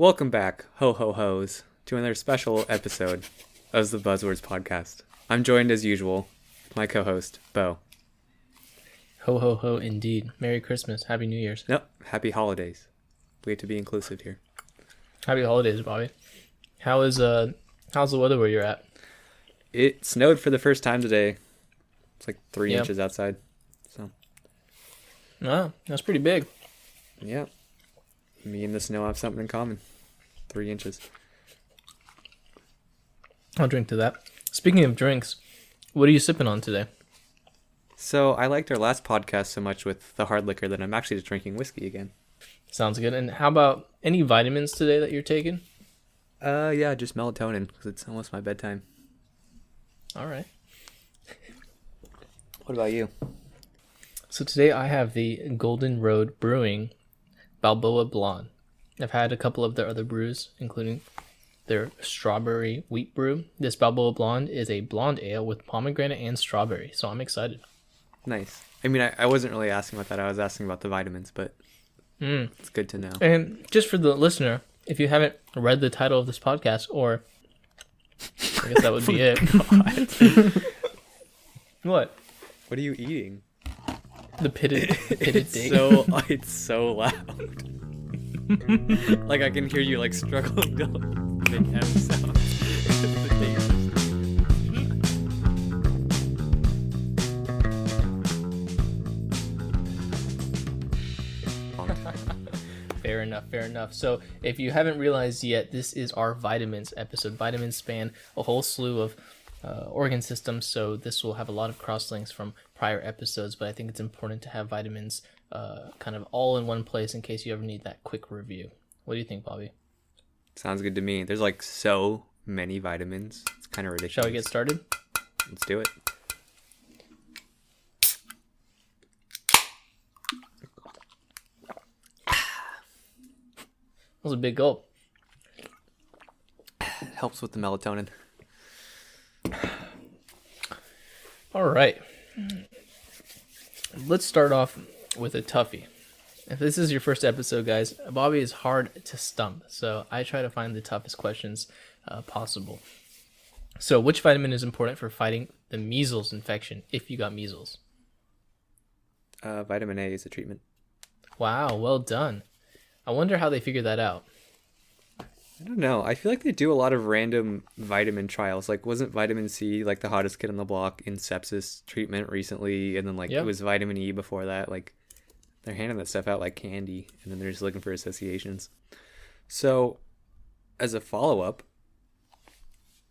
Welcome back, ho ho ho's, to another special episode of the Buzzwords podcast. I'm joined as usual, my co-host Bo. Ho ho ho! Indeed. Merry Christmas. Happy New Year's. Nope, happy holidays. We have to be inclusive here. Happy holidays, Bobby. How is uh how's the weather where you're at? It snowed for the first time today. It's like three Yep. inches outside. So Oh, that's pretty big. yeah, me and the snow have something in common. Three inches. I'll drink to that. Speaking of drinks, what are you sipping on today? So I liked our last podcast so much with the hard liquor that I'm actually just drinking whiskey again. Sounds good. And how about any vitamins today that you're taking? Uh, yeah, just melatonin because it's almost my bedtime. All right. What about you? So today I have the Golden Road Brewing Balboa Blonde. I've had a couple of their other brews, including their strawberry wheat brew. This Balboa Blonde is a blonde ale with pomegranate and strawberry, so I'm excited. Nice. I mean, I, I wasn't really asking about that. I was asking about the vitamins, but Mm. it's good to know. And just for the listener, if you haven't read the title of this podcast, or I guess that would be it. what? What are you eating? The pitted, pitted It's date. so it's so loud. Like I can hear you like struggling to make M sound. Fair enough, fair enough. So, if you haven't realized yet, this is our vitamins episode. Vitamins span a whole slew of uh, organ systems, so this will have a lot of cross links from prior episodes. But I think it's important to have vitamins uh, kind of all in one place in case you ever need that quick review. What do you think, Bobby? Sounds good to me. There's like so many vitamins. It's kind of ridiculous. Shall we get started? Let's do it. That was a big gulp. It helps with the melatonin. All right. Let's start off with a toughie. If this is your first episode, guys, Bobby is hard to stump, so I try to find the toughest questions uh, possible. So, which vitamin is important for fighting the measles infection if you got measles? Uh, vitamin A is a treatment. Wow, well done. I wonder how they figured that out. I don't know. I feel like they do a lot of random vitamin trials. Like, wasn't vitamin C like the hottest kid on the block in sepsis treatment recently? And then like Yeah. it was vitamin E before that. Like, they're handing that stuff out like candy, and then they're just looking for associations. So, as a follow up,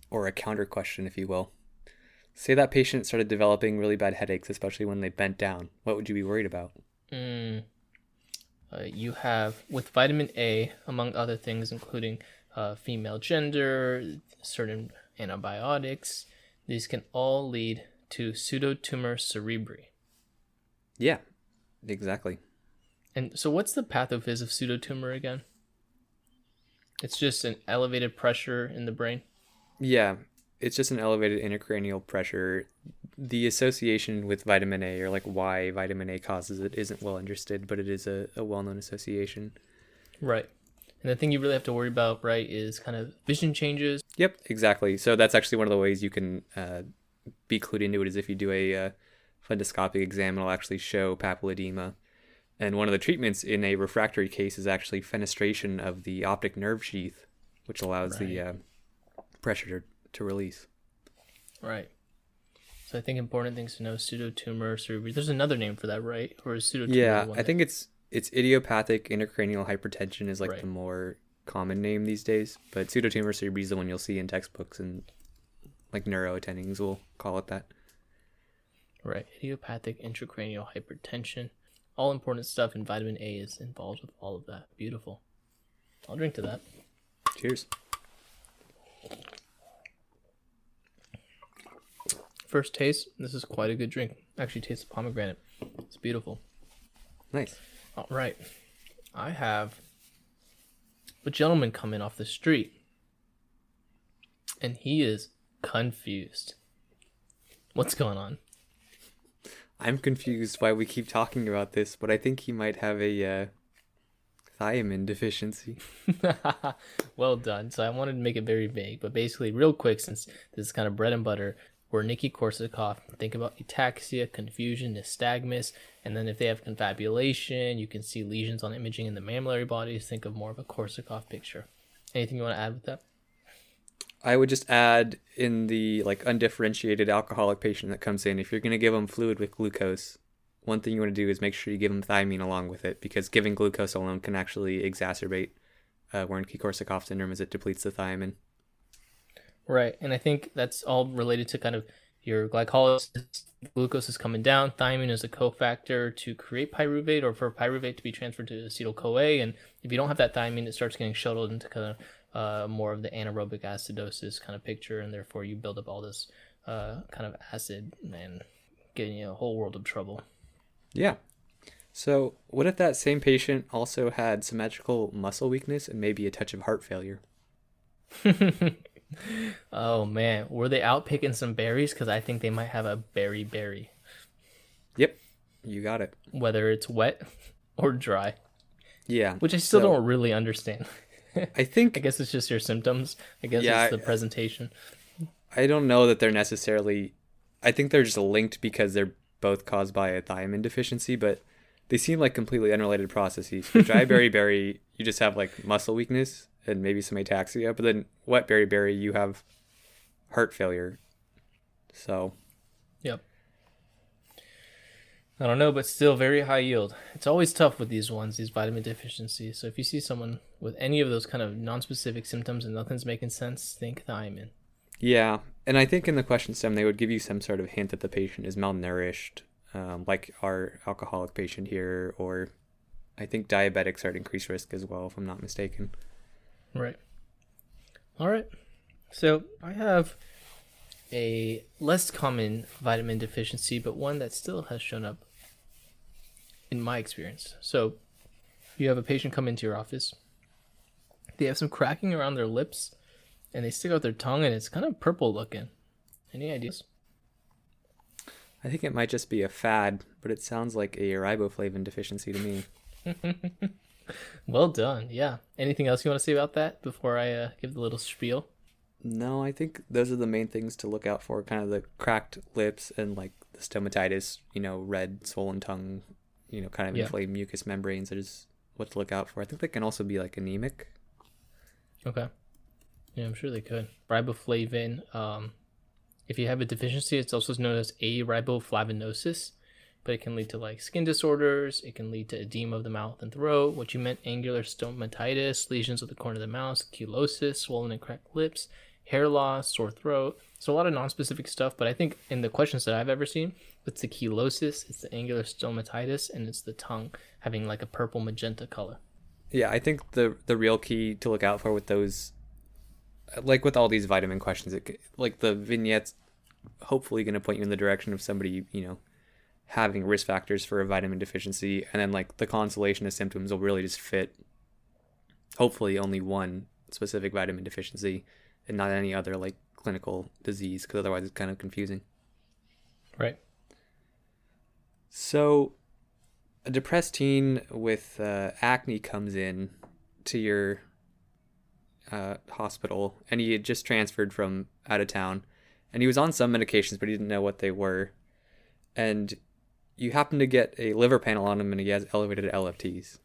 or a counter question, if you will, say that patient started developing really bad headaches, especially when they bent down. What would you be worried about? Mm. Uh, you have with vitamin A, among other things, including uh, female gender, certain antibiotics. These can all lead to pseudotumor cerebri. Yeah, exactly. And so, what's the pathophys of pseudotumor again? It's just an elevated pressure in the brain. Yeah, it's just an elevated intracranial pressure. The association with vitamin A, or like why vitamin A causes it, isn't well understood, but it is a, a well known association. Right. And the thing you really have to worry about, right, is kind of vision changes. Yep, exactly. So that's actually one of the ways you can uh, be clued into it is if you do a uh, fundoscopic exam, it'll actually show papilledema. And one of the treatments in a refractory case is actually fenestration of the optic nerve sheath, which allows the uh, pressure to, to release. Right. So I think important things to know: pseudotumor cerebri. There's another name for that, right? Or is pseudotumor? Yeah, I think it's it's idiopathic intracranial hypertension is like Right. the more common name these days, but pseudotumor cerebri is the one you'll see in textbooks and like neuro attendings will call it that. Right. Idiopathic intracranial hypertension. All important stuff, and vitamin A is involved with all of that. Beautiful. I'll drink to that. Cheers. First taste. This is quite a good drink. Actually, tastes pomegranate. It's beautiful. Nice. All right. I have a gentleman coming off the street, and he is confused. What's going on? I'm confused why we keep talking about this, but I think he might have a uh, thiamine deficiency. well done. So I wanted to make it very vague, but basically, real quick, since this is kind of bread and butter, Wernicke Korsakoff. Think about ataxia, confusion, nystagmus, and then if they have confabulation, you can see lesions on imaging in the mammillary bodies. Think of more of a Korsakoff picture. Anything you want to add with that? I would just add in the like undifferentiated alcoholic patient that comes in, if you're going to give them fluid with glucose, one thing you want to do is make sure you give them thiamine along with it because giving glucose alone can actually exacerbate uh, Wernicke-Korsakoff syndrome as it depletes the thiamine. Right, and I think that's all related to kind of your glycolysis. Glucose is coming down. Thiamine is a cofactor to create pyruvate, or for pyruvate to be transferred to acetyl CoA. And if you don't have that thiamine, it starts getting shuttled into kind of uh, more of the anaerobic acidosis kind of picture, and therefore you build up all this uh, kind of acid and getting you a whole world of trouble. Yeah. So, what if that same patient also had symmetrical muscle weakness and maybe a touch of heart failure? oh man, were they out picking some berries? Because I think they might have a beriberi. Yep, you got it. Whether it's wet or dry. Yeah. Which I still so, don't really understand. I think. I guess it's just your symptoms. I guess yeah, it's the presentation. I don't know that they're necessarily. I think they're just linked because they're both caused by a thiamine deficiency, but they seem like completely unrelated processes. For dry beriberi, you just have like muscle weakness and maybe some ataxia, but then wet beriberi, you have heart failure. So. Yep. I don't know, but still very high yield. It's always tough with these ones, these vitamin deficiencies. So if you see someone with any of those kind of non-specific symptoms and nothing's making sense, think thiamine. Yeah, and I think in the question stem they would give you some sort of hint that the patient is malnourished, um, like our alcoholic patient here, or I think diabetics are at increased risk as well, if I'm not mistaken. Right. All right. So I have a less common vitamin deficiency, but one that still has shown up in my experience. So you have a patient come into your office. They have some cracking around their lips and they stick out their tongue and it's kind of purple looking. Any ideas? I think it might just be a fad, but it sounds like a riboflavin deficiency to me. well done. Yeah. Anything else you want to say about that before I uh, give the little spiel? No, I think those are the main things to look out for. Kind of the cracked lips and like the stomatitis, you know, red, swollen tongue, you know, kind of yeah. inflamed mucous membranes is what to look out for. I think they can also be like anemic. Okay. Yeah, I'm sure they could. Riboflavin. Um, if you have a deficiency, it's also known as ariboflavinosis, but it can lead to like skin disorders. It can lead to edema of the mouth and throat. What you meant, angular stomatitis, lesions of the corner of the mouth, cheilosis, swollen and cracked lips, hair loss, sore throat. So a lot of non-specific stuff. But I think in the questions that I've ever seen, it's the cheilosis, it's the angular stomatitis, and it's the tongue having like a purple magenta color. Yeah, I think the the real key to look out for with those like with all these vitamin questions, it, like the vignettes, hopefully going to point you in the direction of somebody you know having risk factors for a vitamin deficiency, and then like the constellation of symptoms will really just fit. Hopefully, only one specific vitamin deficiency, and not any other like clinical disease, because otherwise it's kind of confusing. Right. So, a depressed teen with uh, acne comes in to your uh, hospital, and he had just transferred from out of town, and he was on some medications, but he didn't know what they were, and you happen to get a liver panel on him, and he has elevated LFTs.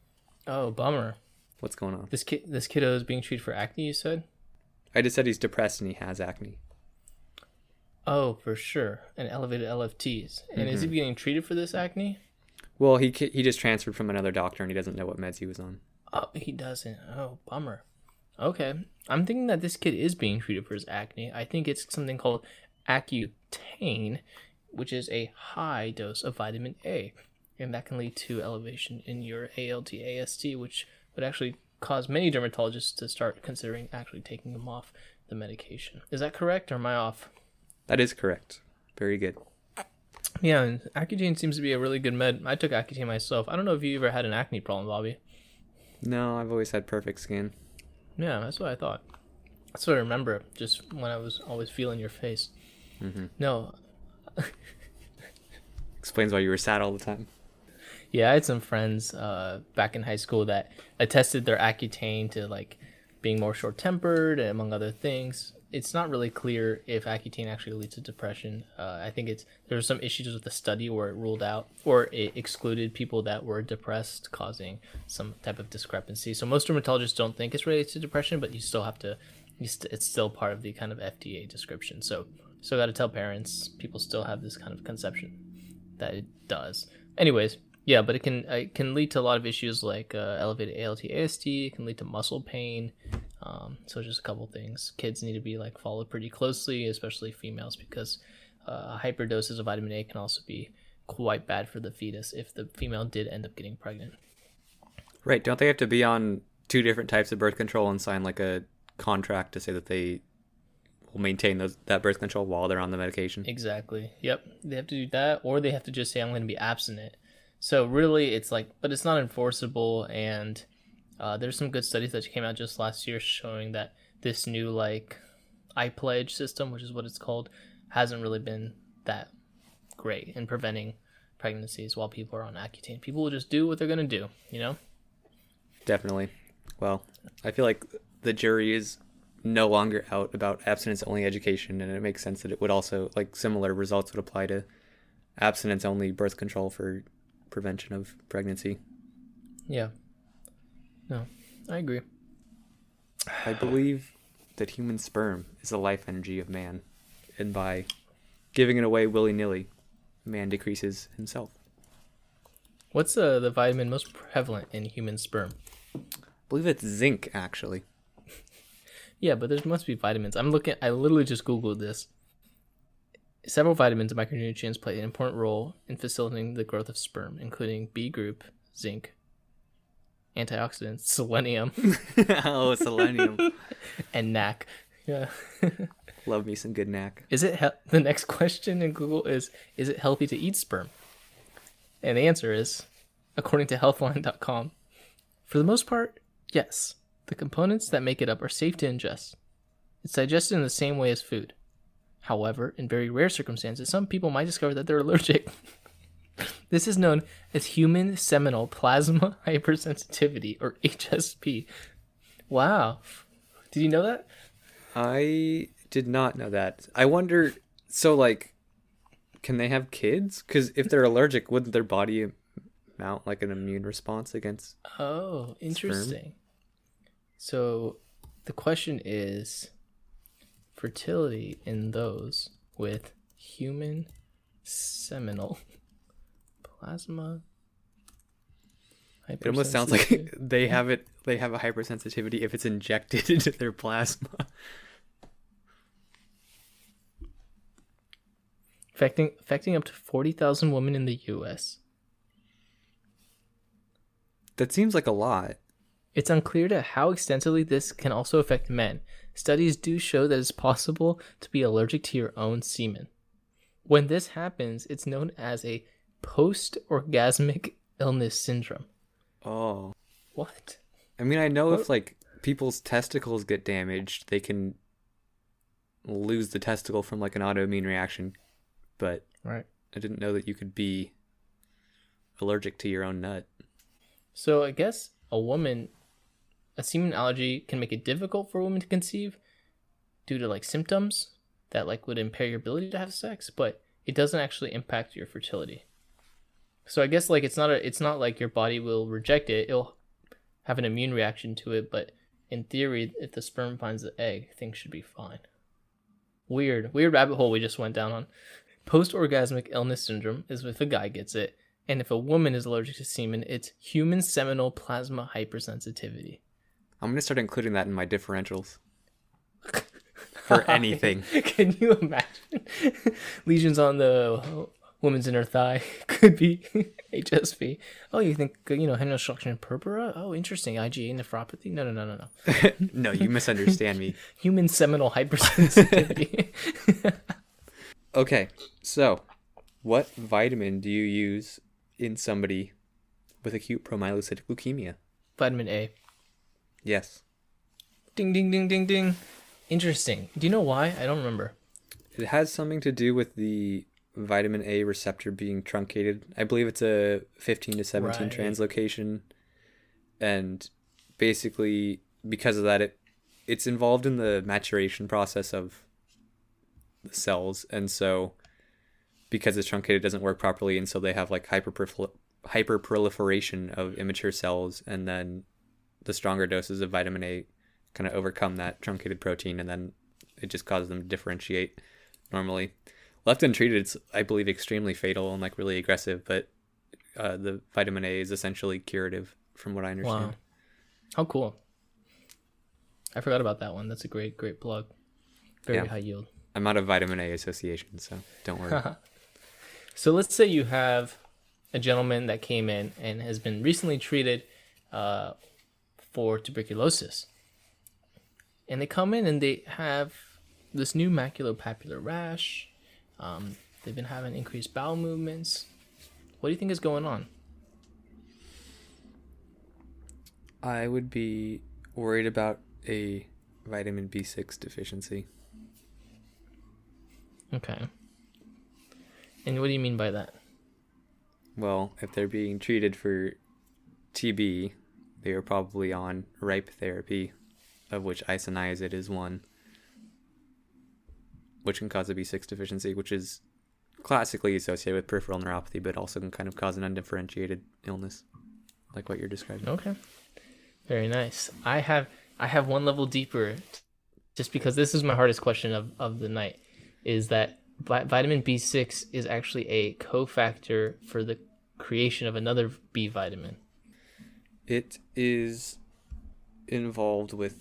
Oh, bummer. What's going on? This kid, this kiddo is being treated for acne. You said. I just said he's depressed and he has acne. Oh, for sure, and elevated LFTs. And mm-hmm. is he mm-hmm. getting treated for this acne? Well, he he just transferred from another doctor, and he doesn't know what meds he was on. Oh, he doesn't. Oh, bummer. Okay. I'm thinking that this kid is being treated for his acne. I think it's something called Accutane, which is a high dose of vitamin A. And that can lead to elevation in your ALT, AST, which would actually cause many dermatologists to start considering actually taking him off the medication. Is that correct or am I off? That is correct. Very good. Yeah, and Accutane seems to be a really good med. I took Accutane myself. I don't know if you ever had an acne problem, Bobby. No, I've always had perfect skin. Yeah, that's what I thought. That's what I remember. Just when I was always feeling your face. Mm-hmm. No. Explains why you were sad all the time. Yeah, I had some friends uh, back in high school that attested their Accutane to like being more short tempered, among other things. It's not really clear if Accutane actually leads to depression. Uh, I think it's there's some issues with the study where it ruled out or it excluded people that were depressed, causing some type of discrepancy. So most dermatologists don't think it's related to depression, but you still have to. St- it's still part of the kind of FDA description. So so got to tell parents. People still have this kind of conception that it does. Anyways, yeah, but it can it can lead to a lot of issues like uh, elevated ALT, AST. It can lead to muscle pain. Um, so just a couple things. Kids need to be like followed pretty closely, especially females, because uh, hyperdoses of vitamin A can also be quite bad for the fetus if the female did end up getting pregnant. Right? Don't they have to be on two different types of birth control and sign like a contract to say that they will maintain those that birth control while they're on the medication? Exactly. Yep. They have to do that, or they have to just say I'm going to be abstinent. So really, it's like, but it's not enforceable, and uh, there's some good studies that came out just last year showing that this new like I pledge system, which is what it's called, hasn't really been that great in preventing pregnancies while people are on Accutane. People will just do what they're gonna do, you know. Definitely. Well, I feel like the jury is no longer out about abstinence only education, and it makes sense that it would also like similar results would apply to abstinence only birth control for prevention of pregnancy. Yeah. No, I agree. I believe that human sperm is the life energy of man, and by giving it away willy nilly, man decreases himself. What's uh, the vitamin most prevalent in human sperm? I believe it's zinc, actually. Yeah, but there must be vitamins. I'm looking. I literally just googled this. Several vitamins and micronutrients play an important role in facilitating the growth of sperm, including B group, zinc, antioxidants, selenium, oh, selenium. and NAC. Yeah. Love me some good knack. Is it he- the next question in Google is is it healthy to eat sperm? And the answer is, according to healthline.com, for the most part, yes. The components that make it up are safe to ingest. It's digested in the same way as food. However, in very rare circumstances, some people might discover that they're allergic. This is known as human seminal plasma hypersensitivity or HSP. Wow. Did you know that? I did not know that. I wonder. So, like, can they have kids? Because if they're allergic, wouldn't their body mount like an immune response against? Oh, interesting. So the question is fertility in those with human seminal plasma. It almost sounds like they have it. They have a hypersensitivity if it's injected into their plasma. affecting affecting up to forty thousand women in the U.S. That seems like a lot. It's unclear to how extensively this can also affect men. Studies do show that it's possible to be allergic to your own semen. When this happens, it's known as a post-orgasmic illness syndrome. Oh, What? I mean, I know What? if like people's testicles get damaged, they can lose the testicle from like an autoimmune reaction, but Right. I didn't know that you could be allergic to your own nut. So I guess a woman, a semen allergy can make it difficult for a woman to conceive due to like symptoms that like would impair your ability to have sex, but it doesn't actually impact your fertility. So I guess like it's not a, it's not like your body will reject it. It'll have an immune reaction to it, but in theory, if the sperm finds the egg, things should be fine. Weird, weird rabbit hole we just went down on. Post orgasmic illness syndrome is if a guy gets it, and if a woman is allergic to semen, it's human seminal plasma hypersensitivity. I'm gonna start including that in my differentials for anything. Can you imagine? Lesions on the woman's inner thigh could be HSV. Oh, you think you know obstruction purpura? Oh, interesting. IgA nephropathy? No, no, no, no, no. no, you misunderstand me. Human seminal hypersensitivity. Okay, so what vitamin do you use in somebody with acute promyelocytic leukemia? Vitamin A. Yes, Ding, ding, ding, ding, ding. Interesting. Do you know why? I don't remember. it has something to do with the vitamin A receptor being truncated. I believe it's a 15 to 17 Right. translocation. And basically because of that it it's involved in the maturation process of the cells and so because it's truncated it doesn't work properly and so they have like hyper hyperproliferation of immature cells and then the stronger doses of vitamin A kind of overcome that truncated protein and then it just causes them to differentiate normally. Left untreated, it's I believe extremely fatal and like really aggressive, but uh, the vitamin A is essentially curative from what I understand. Wow. How cool. I forgot about that one. That's a great, great plug. Very Yeah. high yield. I'm not a vitamin A association, so don't worry. So let's say you have a gentleman that came in and has been recently treated uh, for tuberculosis. And they come in and they have this new maculopapular rash. Um, they've been having increased bowel movements. What do you think is going on? I would be worried about a vitamin B6 deficiency. Okay. And what do you mean by that? Well, if they're being treated for TB, they are probably on RIPE therapy, of which isoniazid is one, which can cause a B6 deficiency, which is classically associated with peripheral neuropathy, but also can kind of cause an undifferentiated illness, like what you're describing. Okay. Very nice. I have I have one level deeper just because this is my hardest question of, of the night is that vi- vitamin B6 is actually a cofactor for the creation of another B vitamin. It is involved with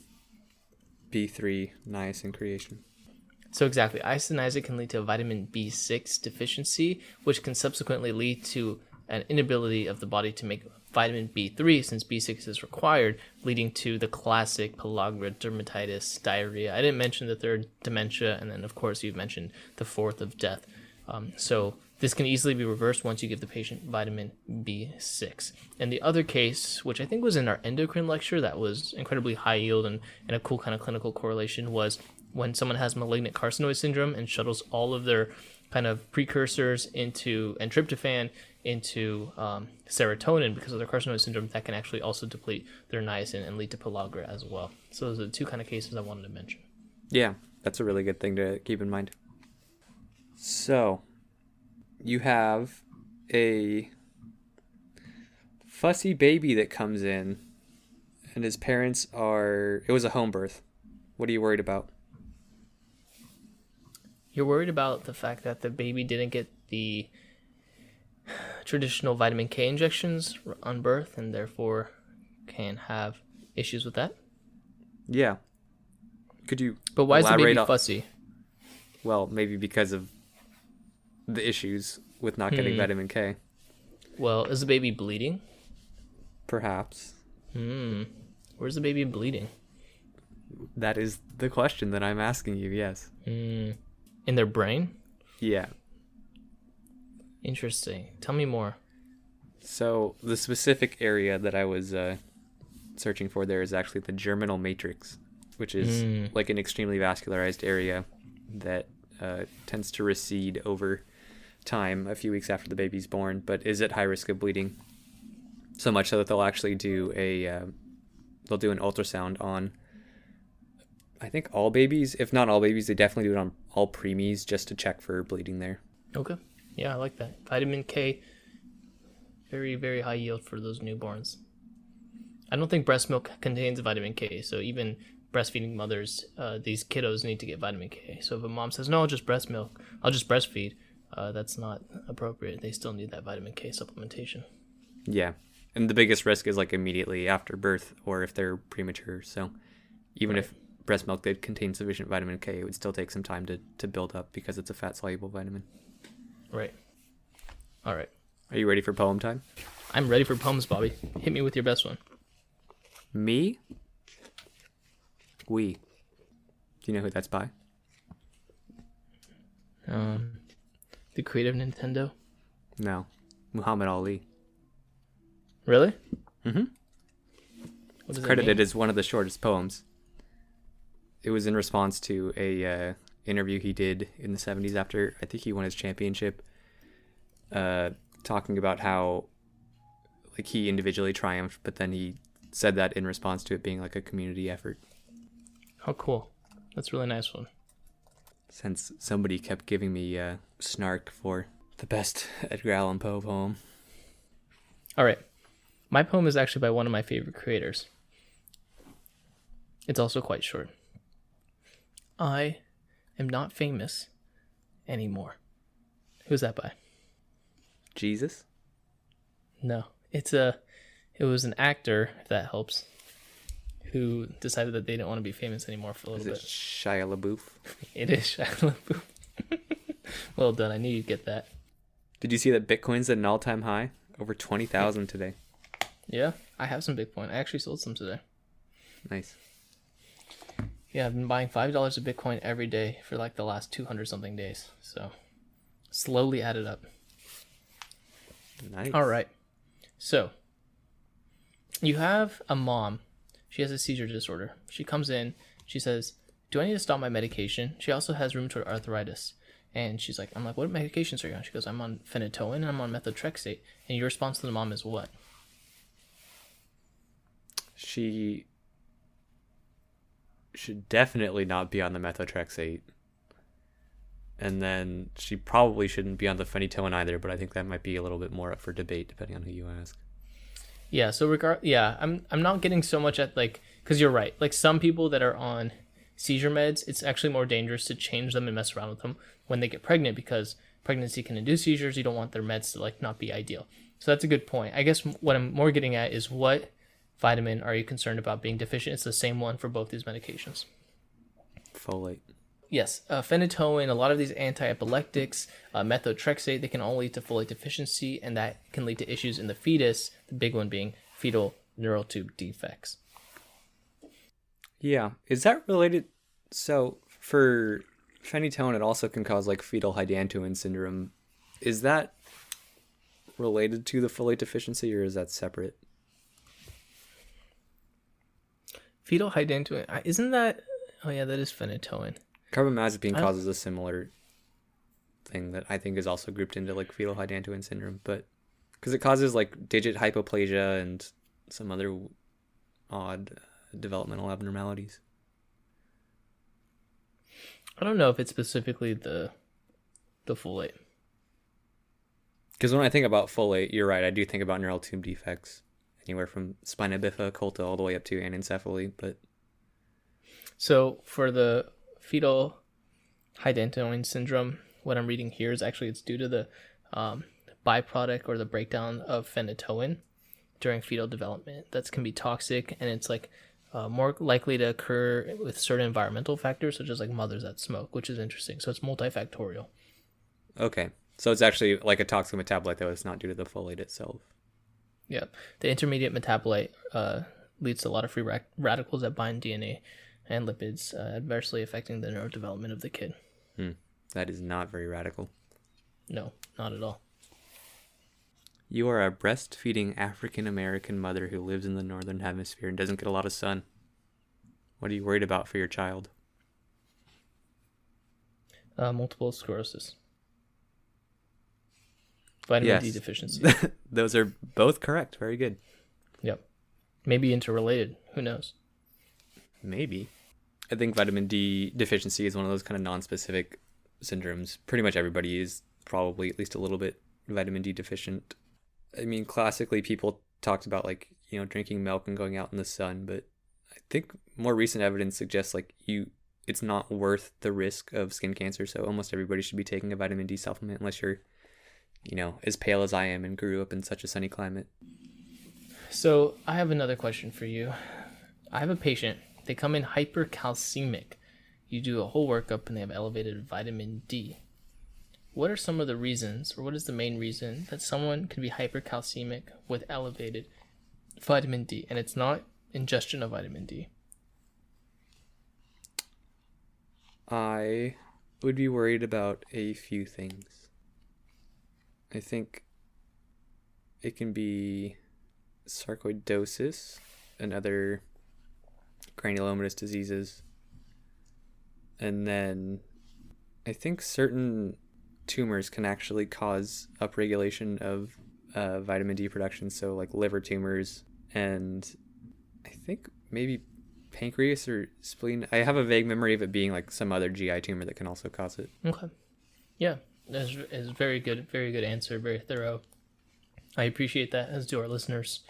B3 niacin creation. So exactly, isoniazid can lead to a vitamin B6 deficiency, which can subsequently lead to an inability of the body to make vitamin B3 since B6 is required, leading to the classic pellagra, dermatitis, diarrhea. I didn't mention the third, dementia, and then of course you've mentioned the fourth of death. Um, so this can easily be reversed once you give the patient vitamin B6. And the other case, which I think was in our endocrine lecture, that was incredibly high yield and, and a cool kind of clinical correlation, was when someone has malignant carcinoid syndrome and shuttles all of their kind of precursors into and tryptophan into um, serotonin because of their carcinoid syndrome that can actually also deplete their niacin and lead to pellagra as well. So those are the two kind of cases I wanted to mention. Yeah, that's a really good thing to keep in mind. So, you have a fussy baby that comes in, and his parents are. It was a home birth. What are you worried about? You're worried about the fact that the baby didn't get the traditional vitamin K injections on birth and therefore can have issues with that. Yeah. Could you? But why is the baby on- fussy? Well, maybe because of the issues with not getting Hmm. vitamin K. Well, is the baby bleeding? Perhaps Hmm. Where's the baby bleeding? that is the question that I'm asking you. Yes. Hmm. In their brain? Yeah. Interesting. Tell me more. So the specific area that I was uh, searching for there is actually the germinal matrix, which is Mm. like an extremely vascularized area that uh, tends to recede over time a few weeks after the baby's born, but is at high risk of bleeding. So much so that they'll actually do a uh, they'll do an ultrasound on. I think all babies, if not all babies, they definitely do it on all preemies just to check for bleeding there. Okay. Yeah, I like that. Vitamin K, very, very high yield for those newborns. I don't think breast milk contains vitamin K, so even breastfeeding mothers, uh, these kiddos need to get vitamin K. So if a mom says, no, I'll just breast milk, I'll just breastfeed, uh, that's not appropriate. They still need that vitamin K supplementation. Yeah. And the biggest risk is like immediately after birth or if they're premature. So even if breast milk did contain sufficient vitamin K, it would still take some time to, to build up because it's a fat soluble vitamin. Right. All right. Are you ready for poem time? I'm ready for poems, Bobby. Hit me with your best one. Me? We. Do you know who that's by? Um, the creative Nintendo. No. Muhammad Ali. Really? Mm hmm. Does Credited as one of the shortest poems. It was in response to a uh, interview he did in the 70s after I think he won his championship, uh, talking about how like he individually triumphed, but then he said that in response to it being like a community effort. How cool. That's a really nice one. Since somebody kept giving me uh, snark for the best Edgar Allan Poe poem. All right. My poem is actually by one of my favorite creators. It's also quite short. I am not famous anymore. Who's that by? Jesus? No. It's a it was an actor, if that helps, who decided that they didn't want to be famous anymore for a little Is it bit. Shia LaBeouf? It is Shia LaBeouf. well done. I knew you'd get that. Did you see that Bitcoin's at an all-time high? Over 20,000 today. Yeah, I have some Bitcoin. I actually sold some today. Nice. Yeah, I've been buying five dollars of Bitcoin every day for like the last two hundred something days. So slowly added up. Nice. All right. So you have a mom. She has a seizure disorder. She comes in. She says, "Do I need to stop my medication?" She also has rheumatoid arthritis. And she's like, "I'm like, what medications are you on?" She goes, "I'm on phenytoin and I'm on methotrexate." And your response to the mom is what? She should definitely not be on the methotrexate. And then she probably shouldn't be on the phenytoin either, but I think that might be a little bit more up for debate depending on who you ask. Yeah. So regard. Yeah, I'm. I'm not getting so much at like because you're right. Like some people that are on seizure meds, it's actually more dangerous to change them and mess around with them when they get pregnant because pregnancy can induce seizures. You don't want their meds to like not be ideal. So that's a good point. I guess what I'm more getting at is what vitamin are you concerned about being deficient? It's the same one for both these medications. Folate. Yes, uh, phenytoin, a lot of these anti-epileptics, uh, methotrexate, they can all lead to folate deficiency, and that can lead to issues in the fetus. The big one being fetal neural tube defects. Yeah. Is that related? So for phenytoin, it also can cause like fetal hydantoin syndrome. Is that related to the folate deficiency or is that separate? Fetal hydantoin, isn't that? Oh yeah, that is phenytoin. Carbamazepine causes a similar thing that I think is also grouped into like fetal hydantoin syndrome, but because it causes like digit hypoplasia and some other odd uh, developmental abnormalities. I don't know if it's specifically the the folate. Because when I think about folate, you're right. I do think about neural tube defects, anywhere from spina bifida, occulta, all the way up to anencephaly. But So for the fetal hydantoin syndrome, what I'm reading here is actually it's due to the um, byproduct or the breakdown of phenytoin during fetal development. That can be toxic, and it's like uh, more likely to occur with certain environmental factors, such as like mothers that smoke, which is interesting. So it's multifactorial. okay, so it's actually like a toxic metabolite, though. It's not due to the folate itself. Yeah, the intermediate metabolite uh, leads to a lot of free rac- radicals that bind DNA and lipids, uh, adversely affecting the neurodevelopment of the kid. That is not very radical. No, not at all. You are a breastfeeding African American mother who lives in the northern hemisphere and doesn't get a lot of sun. What are you worried about for your child? Uh, multiple sclerosis. Vitamin D deficiency. Those are both correct. Very good. yep. Maybe interrelated. Who knows? Maybe. I think vitamin D deficiency is one of those kind of non-specific syndromes. Pretty much everybody is probably at least a little bit vitamin D deficient. I mean, classically people talked about like, you know, drinking milk and going out in the sun, but I think more recent evidence suggests like you it's not worth the risk of skin cancer, so almost everybody should be taking a vitamin D supplement unless you're you know, as pale as I am and grew up in such a sunny climate. So I have another question for you. I have a patient. They come in hypercalcemic. You do a whole workup and they have elevated vitamin D. What are some of the reasons, or what is the main reason that someone can be hypercalcemic with elevated vitamin D? And it's not ingestion of vitamin D. I would be worried about a few things. I think it can be sarcoidosis and other granulomatous diseases. And then I think certain tumors can actually cause upregulation of uh, vitamin D production. So, like liver tumors, and I think maybe pancreas or spleen. I have a vague memory of it being like some other GI tumor that can also cause it. Okay. Yeah, that's is very good. Very good answer. Very thorough. I appreciate that, as do our listeners.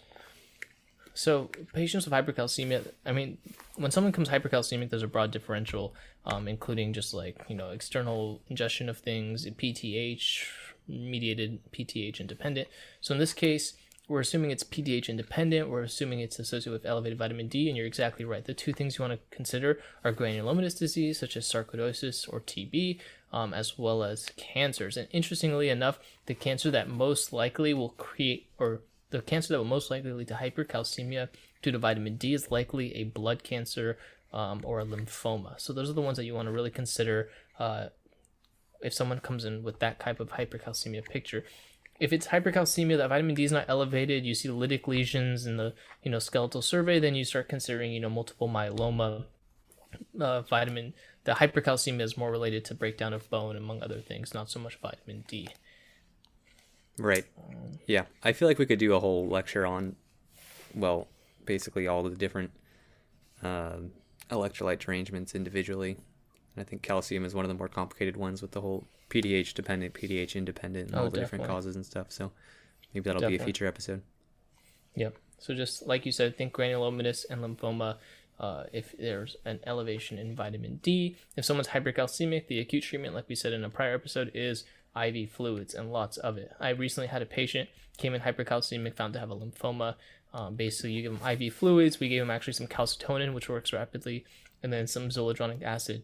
So, patients with hypercalcemia, I mean, when someone becomes hypercalcemic, there's a broad differential, um, including just like, you know, external ingestion of things, PTH, mediated PTH independent. So, in this case, we're assuming it's PTH independent. We're assuming it's associated with elevated vitamin D, and you're exactly right. The two things you want to consider are granulomatous disease, such as sarcoidosis or TB, um, as well as cancers. And interestingly enough, the cancer that most likely will create, or the cancer that will most likely lead to hypercalcemia due to vitamin D is likely a blood cancer um, or a lymphoma. So those are the ones that you want to really consider uh, if someone comes in with that type of hypercalcemia picture if it's hypercalcemia that vitamin D is not elevated, you see lytic lesions in the you know skeletal survey, then you start considering you know multiple myeloma. Uh, vitamin the hypercalcemia is more related to breakdown of bone among other things, not so much vitamin D. Right. Yeah, I feel like we could do a whole lecture on, well, basically all the different uh, electrolyte derangements individually. And I think calcium is one of the more complicated ones with the whole PTH dependent, PTH independent, and Oh, all the different causes and stuff. So maybe that'll be a future episode. Yep. So just like you said, think granulomatous and lymphoma. Uh, if there's an elevation in vitamin D, if someone's hypercalcemic, the acute treatment, like we said in a prior episode, is IV fluids and lots of it. I recently had a patient came in hypercalcemic, found to have a lymphoma. Um, basically, you give them IV fluids. We gave him actually some calcitonin, which works rapidly, and then some zoledronic acid,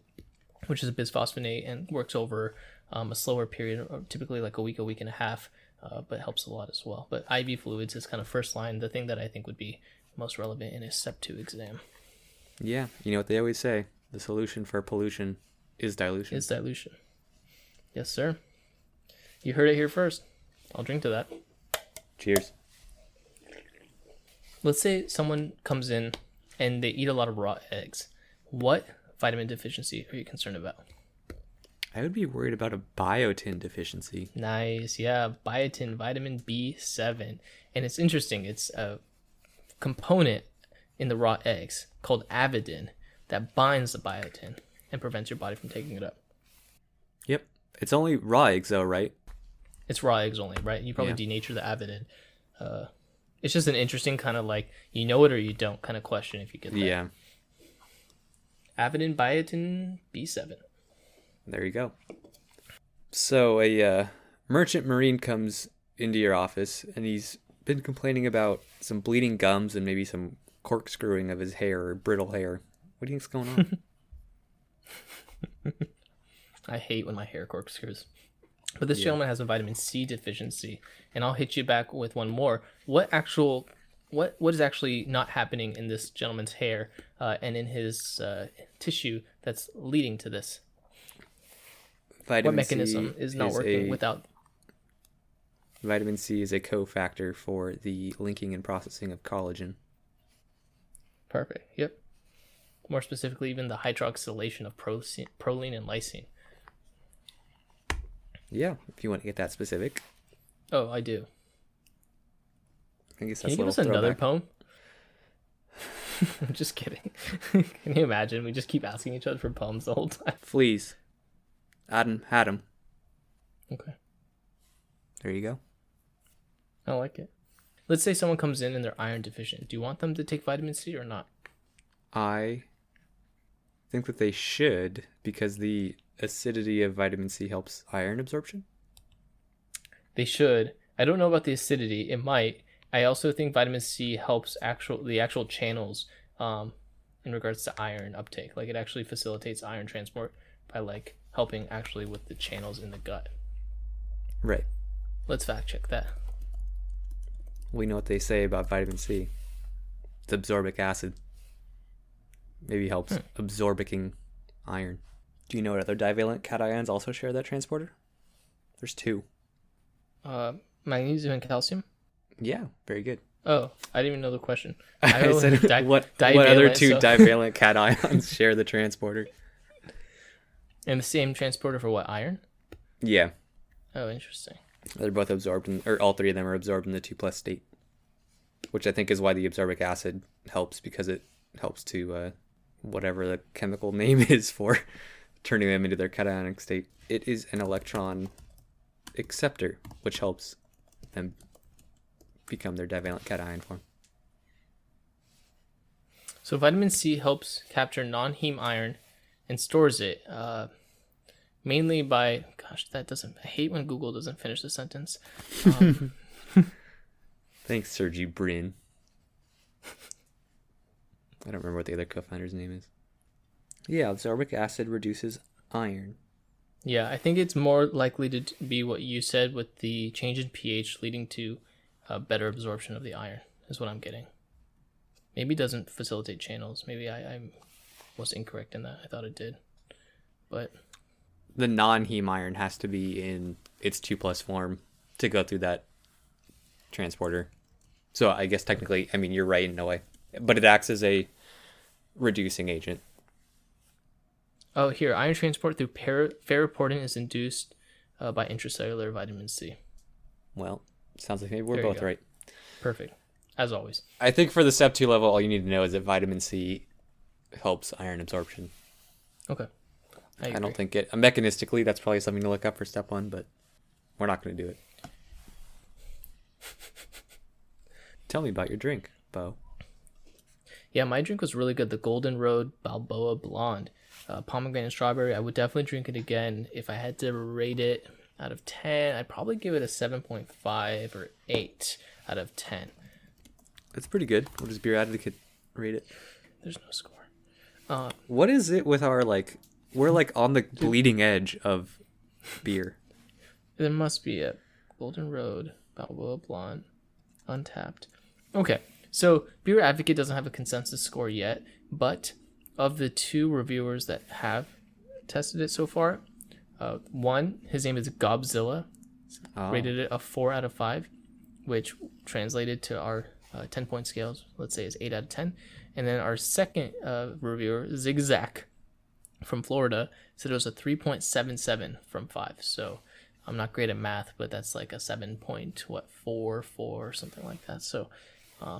which is a bisphosphonate and works over um, a slower period, or typically like a week, a week and a half, uh, but helps a lot as well. But IV fluids is kind of first line, the thing that I think would be most relevant in a Step 2 exam Yeah, you know what they always say: the solution for pollution is dilution. is dilution. Yes, sir. You heard it here first. I'll drink to that. Cheers. Let's say someone comes in and they eat a lot of raw eggs. What vitamin deficiency are you concerned about? I would be worried about a biotin deficiency. Nice. Yeah, biotin, vitamin B7. And it's interesting. It's a component in the raw eggs called avidin that binds the biotin and prevents your body from taking it up. Yep. It's only raw eggs, though, right? It's raw eggs only, right? You probably Yeah. denature the avidin. Uh, it's just an interesting kind of like you know it or you don't kind of question if you get that. Yeah. Avidin, biotin, B7. There you go. So a uh, merchant marine comes into your office, and he's been complaining about some bleeding gums and maybe some corkscrewing of his hair or brittle hair. What do you think's going on? I hate when my hair corkscrews. But this Yeah. gentleman has a vitamin C deficiency, and I'll hit you back with one more. What actual, what what is actually not happening in this gentleman's hair uh, and in his uh, tissue that's leading to this? Vitamin what mechanism C is not working a- without? Vitamin C is a cofactor for the linking and processing of collagen. Perfect. Yep. More specifically, even the hydroxylation of proce- proline and lysine. Yeah, if you want to get that specific. Oh, I do. I guess Can you give us little another poem? I'm just kidding. Can you imagine? We just keep asking each other for poems the whole time. Fleas. Adam had 'em. Okay. There you go. I like it. Let's say someone comes in and they're iron deficient. Do you want them to take vitamin C or not? I think that they should because the acidity of vitamin C helps iron absorption. They should. I don't know about the acidity. It might. I also think vitamin C helps actual the actual channels um, in regards to iron uptake. Like it actually facilitates iron transport by like helping actually with the channels in the gut. Right. Let's fact check that. We know what they say about vitamin C. It's absorbic acid. Maybe helps absorbing iron. Do you know what other divalent cations also share that transporter? There's two. Uh, magnesium and calcium. Yeah, very good. Oh, I didn't even know the question. I, know said di- what what other two so- divalent cations share the transporter? And the same transporter for what iron? Yeah, Oh, interesting. they're both absorbed, in, or all three of them are absorbed in the two plus state, which I think is why the absorbic acid helps because it helps to uh, whatever the chemical name is for turning them into their cationic state. It is an electron acceptor, which helps them become their divalent cation form. So vitamin C helps capture non-heme iron and stores it uh, mainly by gosh that doesn't I hate when Google doesn't finish the sentence. Um, Thanks, Sergey Brin. I don't remember what the other co-founder's name is. Yeah, absorbic acid reduces iron. yeah, I think it's more likely to be what you said with the change in pH leading to uh, better absorption of the iron is what I'm getting. Maybe it doesn't facilitate channels. Maybe I, I was incorrect in that. I thought it did, but The non-heme iron has to be in its two plus form to go through that transporter. So I guess technically, I mean, you're right in a way, but it acts as a reducing agent. oh here iron transport through para- ferroportin is induced uh, by intracellular vitamin C. Well, sounds like maybe we're both go. right. Perfect, as always. I think for the step two level, all you need to know is that vitamin C helps iron absorption. Okay. I, I, don't think it mechanistically that's probably something to look up for step one, but we're not going to do it. Tell me about your drink, Bo. Yeah, my drink was really good. The Golden Road Balboa Blonde, uh, pomegranate and strawberry. I would definitely drink it again. If I had to rate it out of 10, I'd probably give it a 7.5 or 8 out of 10. That's pretty good. What does Beer Advocate rate it? There's no score. Uh, What is it with our like? We're like on the bleeding edge of beer. there must be a Golden Road Balboa Blonde Untappd. Okay, so Beer Advocate doesn't have a consensus score yet, but of the two reviewers that have tested it so far, uh, one, his name is Gobzilla, Oh. rated it a four out of five, which translated to our uh, ten point scales, let's say is eight out of ten. And then our second uh, reviewer, Zigzag, from Florida, said it was a three point seven seven from five. So I'm not great at math, but that's like a seven point what four four or something like that. So uh,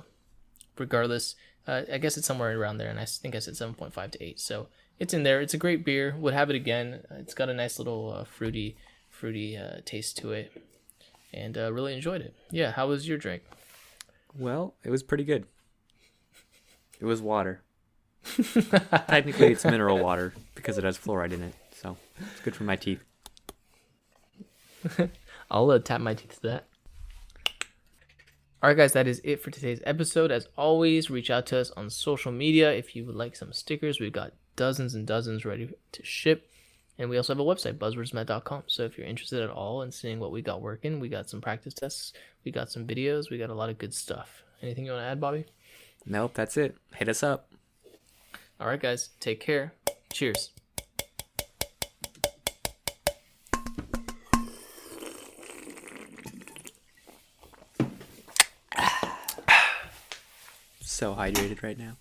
regardless, uh, I guess it's somewhere around there, and I think I said seven point five to eight. So it's in there. It's a great beer. Would have it again. It's got a nice little uh, fruity fruity uh, taste to it, and uh, really enjoyed it. Yeah, how was your drink? Well, it was pretty good. It was water. Technically, it's mineral water because it has fluoride in it, so it's good for my teeth. I'll uh, tap my teeth to that. All right, guys, that is it for today's episode. As always, reach out to us on social media if you would like some stickers. We've got dozens and dozens ready to ship. And we also have a website, buzzwordsmd.com. So if you're interested at all in seeing what we got working, we got some practice tests, we got some videos, we got a lot of good stuff. Anything you want to add, Bobby? Nope, that's it. Hit us up. All right, guys, take care. Cheers. dehydrated right now?